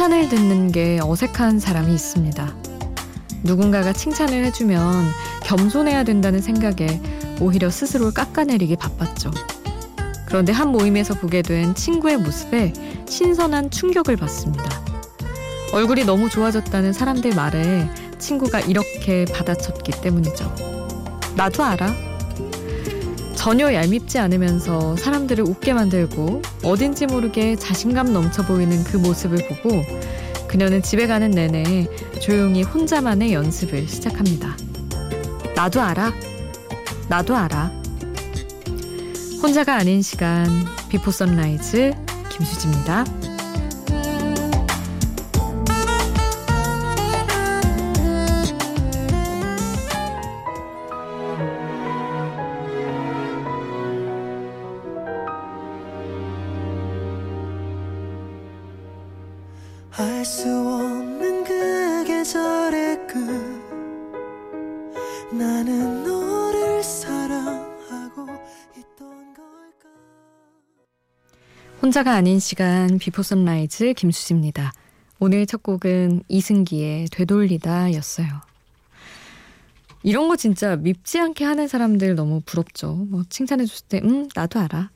칭찬을 듣는 게 어색한 사람이 있습니다. 누군가가 칭찬을 해주면 겸손해야 된다는 생각에 오히려 스스로를 깎아내리기 바빴죠. 그런데 한 모임에서 보게 된 친구의 모습에 신선한 충격을 받습니다. 얼굴이 너무 좋아졌다는 사람들 말에 친구가 이렇게 받아쳤기 때문이죠. 나도 알아. 전혀 얄밉지 않으면서 사람들을 웃게 만들고 어딘지 모르게 자신감 넘쳐 보이는 그 모습을 보고 그녀는 집에 가는 내내 조용히 혼자만의 연습을 시작합니다. 나도 알아. 나도 알아. 혼자가 아닌 시간 Before Sunrise 김수지입니다. 수 없는 그 계절의 끝 나는 너를 사랑하고 있던 걸까 혼자가 아닌 시간 Before Sunrise 김수지입니다. 오늘 첫 곡은 이승기의 되돌리다 였어요. 이런 거 진짜 밉지 않게 하는 사람들 너무 부럽죠. 뭐 칭찬해 줬을 때, 음, 나도 알아.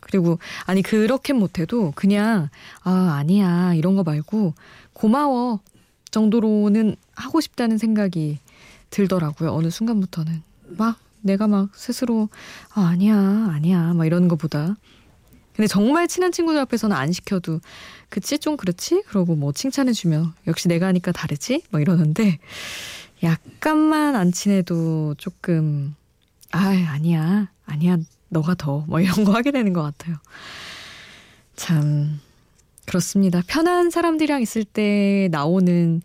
그리고 아니 그렇게 못해도 그냥 아 아니야 이런 거 말고 고마워 정도로는 하고 싶다는 생각이 들더라고요. 어느 순간부터는. 막 내가 막 스스로 아, 아니야 아니야 막 이러는 것보다. 근데 정말 친한 친구들 앞에서는 안 시켜도 그치? 좀 그렇지? 그러고 뭐 칭찬해주면 역시 내가 하니까 다르지? 뭐 이러는데 약간만 안 친해도 조금 아 아니야 아니야 너가 더, 뭐 이런 거 하게 되는 것 같아요. 참, 그렇습니다. 편한 사람들이랑 있을 때 나오는,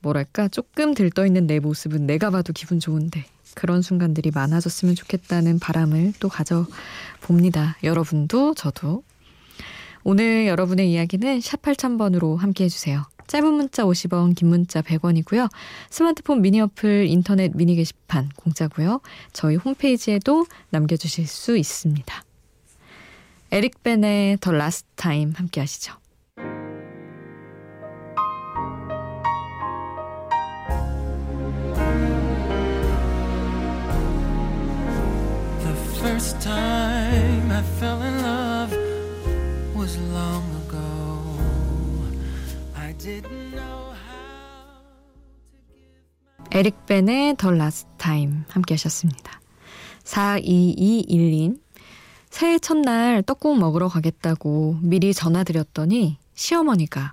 뭐랄까, 조금 들떠 있는 내 모습은 내가 봐도 기분 좋은데, 그런 순간들이 많아졌으면 좋겠다는 바람을 또 가져 봅니다. 여러분도, 저도. 오늘 여러분의 이야기는 샵 8000번으로 함께 해주세요. 짧은 문자 50원, 긴 문자 100원이고요. 스마트폰 미니 어플, 인터넷 미니 게시판 공짜고요. 저희 홈페이지에도 남겨주실 수 있습니다. 에릭 벤의 하시죠. first time I fell 에릭 베네의 The Last Time 함께 하셨습니다. 4221님 새해 첫날 떡국 먹으러 가겠다고 미리 전화드렸더니 시어머니가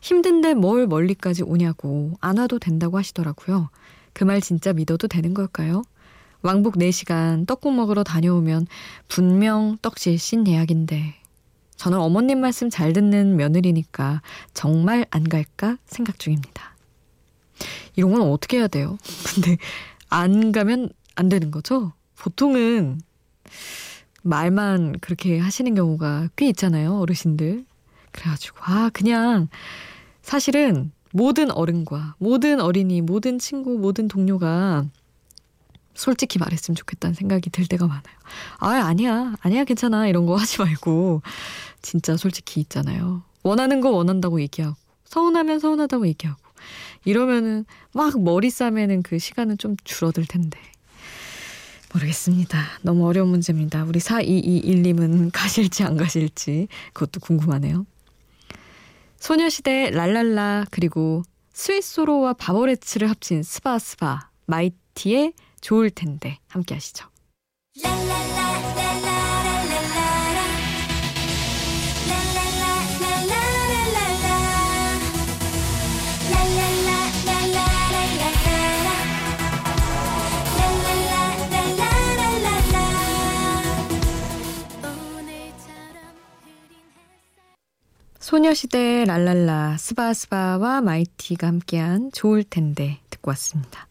힘든데 뭘 멀리까지 오냐고 안 와도 된다고 하시더라고요. 그 말 진짜 믿어도 되는 걸까요? 왕복 4시간 떡국 먹으러 다녀오면 분명 떡실신 예약인데 저는 어머님 말씀 잘 듣는 며느리니까 정말 안 갈까 생각 중입니다. 이런 건 어떻게 해야 돼요? 근데 안 가면 안 되는 거죠? 보통은 말만 그렇게 하시는 경우가 꽤 있잖아요, 어르신들. 그래가지고, 아, 그냥 사실은 모든 어른과 모든 어린이, 모든 친구, 모든 동료가 솔직히 말했으면 좋겠다는 생각이 들 때가 많아요. 아, 아니야. 아니야, 괜찮아. 이런 거 하지 말고. 진짜 솔직히 있잖아요. 원하는 거 원한다고 얘기하고, 서운하면 서운하다고 얘기하고, 이러면은 막 머리 싸매는 그 시간은 좀 줄어들 텐데. 모르겠습니다. 너무 어려운 문제입니다. 우리 4221님은 가실지 안 가실지 그것도 궁금하네요. 소녀시대 랄랄라 그리고 스위스로와 바버레츠를 합친 스바스바 마이티의 좋을 텐데 함께 하시죠. 소녀시대 랄랄라 스바스바와 마이티가 함께한 좋을 텐데 듣고 왔습니다.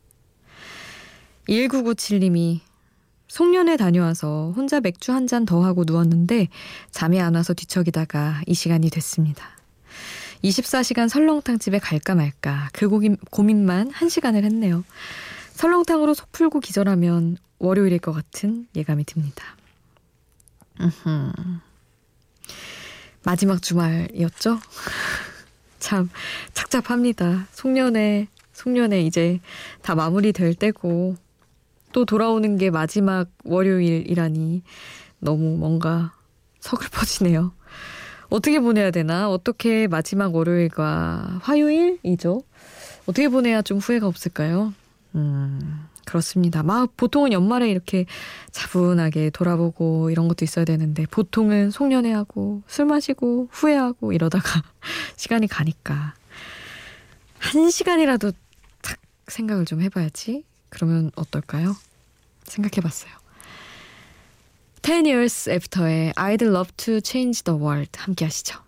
1997님이 송년회 다녀와서 혼자 맥주 한 잔 더 하고 누웠는데 잠이 안 와서 뒤척이다가 이 시간이 됐습니다. 24시간 설렁탕 집에 갈까 말까 그 고민, 고민만 1시간을 했네요. 설렁탕으로 속 풀고 기절하면 월요일일 것 같은 예감이 듭니다. 음흠. 마지막 주말이었죠? 참 착잡합니다. 송년회, 송년회 이제 다 마무리될 때고 또 돌아오는 게 마지막 월요일이라니 너무 뭔가 서글퍼지네요. 어떻게 보내야 되나? 어떻게 마지막 월요일과 화요일이죠? 어떻게 보내야 좀 후회가 없을까요? 음, 그렇습니다. 막 보통은 연말에 이렇게 차분하게 돌아보고 이런 것도 있어야 되는데 보통은 송년회하고 술 마시고 후회하고 이러다가 시간이 가니까 한 시간이라도 탁 생각을 좀 해봐야지. 그러면 어떨까요? 생각해봤어요. 10 years after의 I'd love to change the world 함께 하시죠.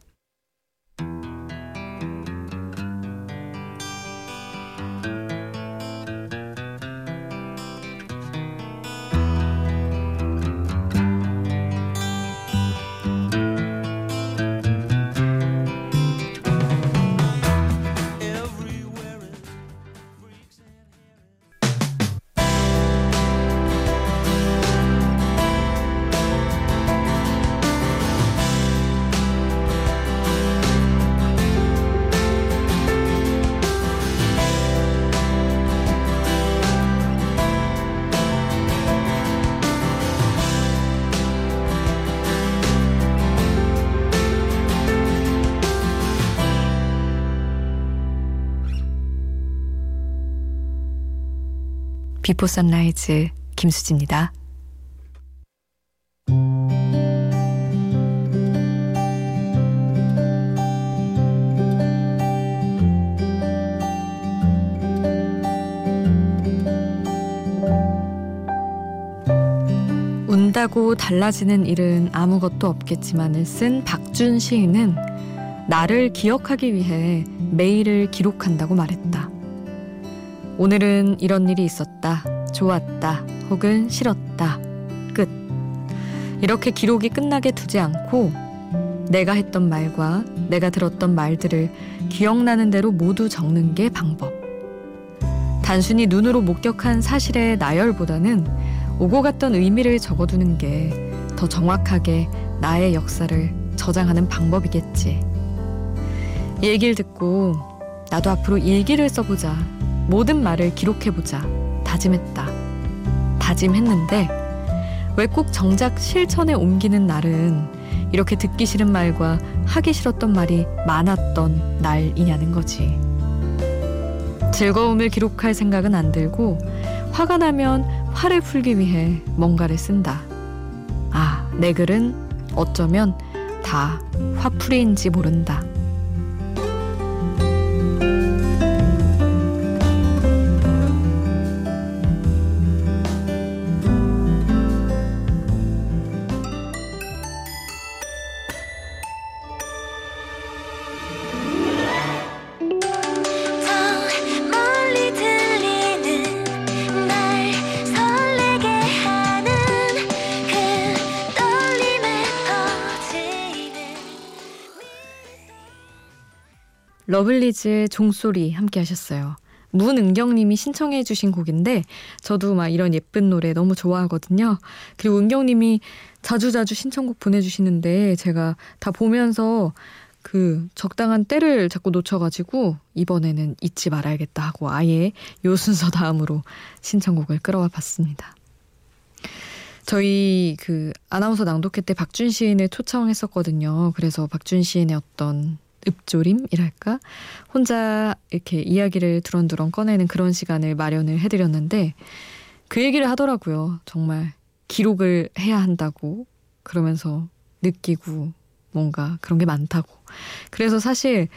Before Sunrise 김수지입니다. 운다고 달라지는 일은 아무것도 없겠지만을 쓴 박준 시인은 나를 기억하기 위해 매일을 기록한다고 말했다. 오늘은 이런 일이 있었다. 좋았다. 혹은 싫었다. 끝. 이렇게 기록이 끝나게 두지 않고 내가 했던 말과 내가 들었던 말들을 기억나는 대로 모두 적는 게 방법. 단순히 눈으로 목격한 사실의 나열보다는 오고 갔던 의미를 적어두는 게 더 정확하게 나의 역사를 저장하는 방법이겠지. 얘기를 듣고 나도 앞으로 일기를 써보자 모든 말을 기록해보자 다짐했다. 다짐했는데 왜 꼭 정작 실천에 옮기는 날은 이렇게 듣기 싫은 말과 하기 싫었던 말이 많았던 날이냐는 거지. 즐거움을 기록할 생각은 안 들고 화가 나면 화를 풀기 위해 뭔가를 쓴다. 아, 내 글은 어쩌면 다 화풀이인지 모른다. 러블리즈의 종소리 함께 하셨어요. 문은경님이 신청해 주신 곡인데 저도 막 이런 예쁜 노래 너무 좋아하거든요. 그리고 은경님이 자주자주 신청곡 보내주시는데 제가 다 보면서 그 적당한 때를 자꾸 놓쳐가지고 이번에는 잊지 말아야겠다 하고 아예 요 순서 다음으로 신청곡을 끌어와 봤습니다. 저희 그 아나운서 낭독회 때 박준 시인을 초청했었거든요. 그래서 박준 시인의 어떤 읍조림이랄까? 혼자 이렇게 이야기를 두런두런 꺼내는 그런 시간을 마련을 해드렸는데 그 얘기를 하더라고요. 정말 기록을 해야 한다고 그러면서 느끼고 뭔가 그런 게 많다고. 그래서 사실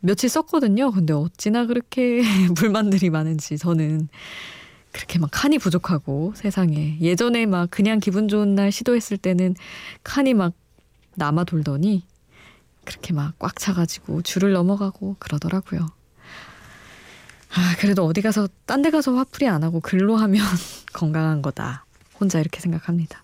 며칠 썼거든요. 근데 어찌나 그렇게 불만들이 많은지 저는 그렇게 막 칸이 부족하고 세상에 예전에 막 그냥 기분 좋은 날 시도했을 때는 칸이 막 남아 돌더니 그렇게 막 꽉 차가지고 줄을 넘어가고 그러더라고요. 아, 그래도 어디 가서, 딴 데 가서 화풀이 안 하고 글로 하면 건강한 거다. 혼자 이렇게 생각합니다.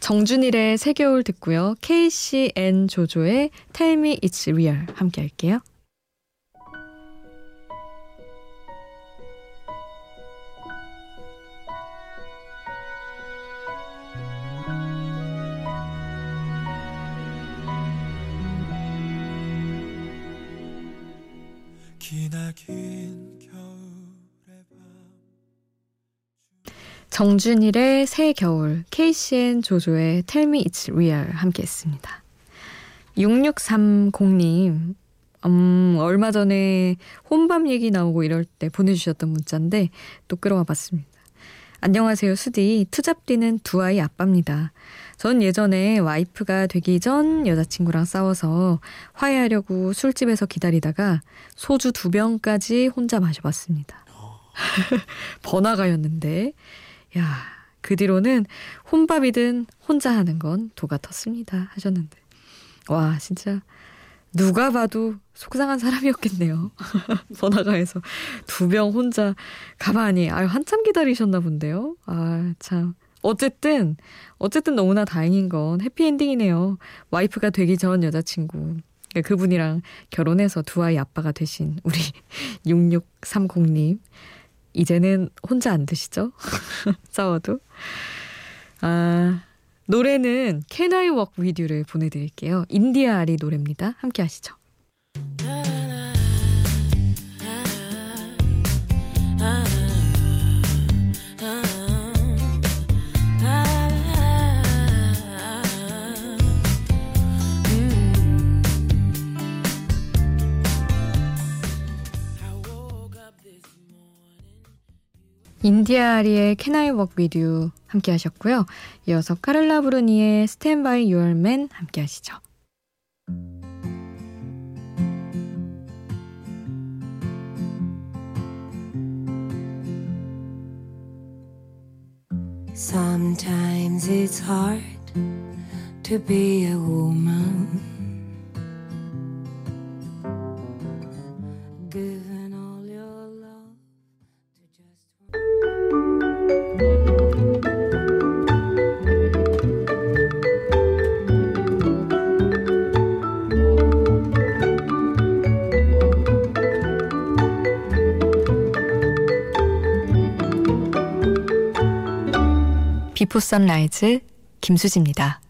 정준일의 새 겨울 듣고요. KCN 조조의 Tell Me It's Real 함께 할게요. 정준일의 새 겨울, KCN 조조의 Tell Me It's Real 함께 했습니다. 6630님, 음, 얼마 전에 혼밥 얘기 나오고 이럴 때 보내주셨던 문자인데 또 끌어와 봤습니다. 안녕하세요, 수디. 투잡뛰는 두 아이 아빠입니다. 전 예전에 와이프가 되기 전 여자친구랑 싸워서 화해하려고 술집에서 기다리다가 소주 두 병까지 혼자 마셔봤습니다. 번화가였는데, 야, 그 뒤로는 혼밥이든 혼자 하는 건 도가 텄습니다. 하셨는데. 와, 진짜 누가 봐도 속상한 사람이었겠네요. 번화가에서 두 병 혼자 가만히 아유 한참 기다리셨나 본데요. 아 참. 어쨌든 어쨌든 너무나 다행인 건 해피엔딩이네요. 와이프가 되기 전 여자친구 그러니까 그분이랑 결혼해서 두 아이 아빠가 되신 우리 6630님 이제는 혼자 안 드시죠? 싸워도 아 노래는 Can I Walk With You를 보내드릴게요. 인디아 아리 노래입니다. 함께 하시죠. 인디아리의 Can I Walk With You 함께 하셨고요. 이어서 카를라 브루니의 Stand By Your Man 함께 하시죠. Sometimes it's hard to be a woman. 비포 선라이즈 김수지입니다.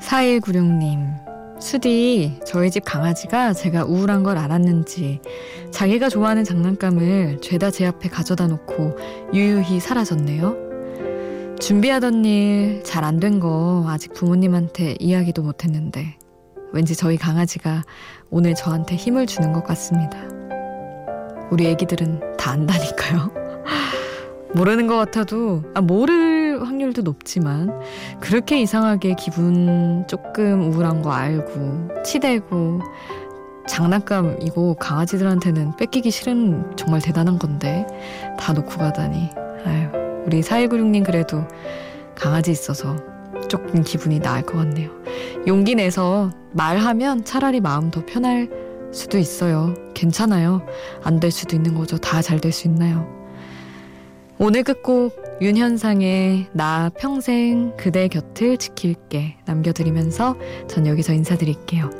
사일구룡님 수디, 저희 집 강아지가 제가 우울한 걸 알았는지 자기가 좋아하는 장난감을 죄다 제 앞에 가져다 놓고 유유히 사라졌네요. 준비하던 일 잘 안 된 거 아직 부모님한테 이야기도 못했는데 왠지 저희 강아지가 오늘 저한테 힘을 주는 것 같습니다. 우리 애기들은 다 안다니까요. 모르는 것 같아도, 아, 모를 확률도 높지만, 그렇게 이상하게 기분 조금 우울한 거 알고, 치대고, 장난감이고 강아지들한테는 뺏기기 싫은 정말 대단한 건데, 다 놓고 가다니. 아유, 우리 4196님 그래도 강아지 있어서 조금 기분이 나을 것 같네요. 용기 내서 말하면 차라리 마음 더 편할 수도 있어요. 괜찮아요. 안 될 수도 있는 거죠. 다 잘 될 수 있나요? 오늘 끝곡 윤현상의 나 평생 그대 곁을 지킬게 남겨드리면서 전 여기서 인사드릴게요.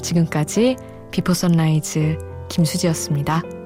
지금까지 Before Sunrise 김수지였습니다.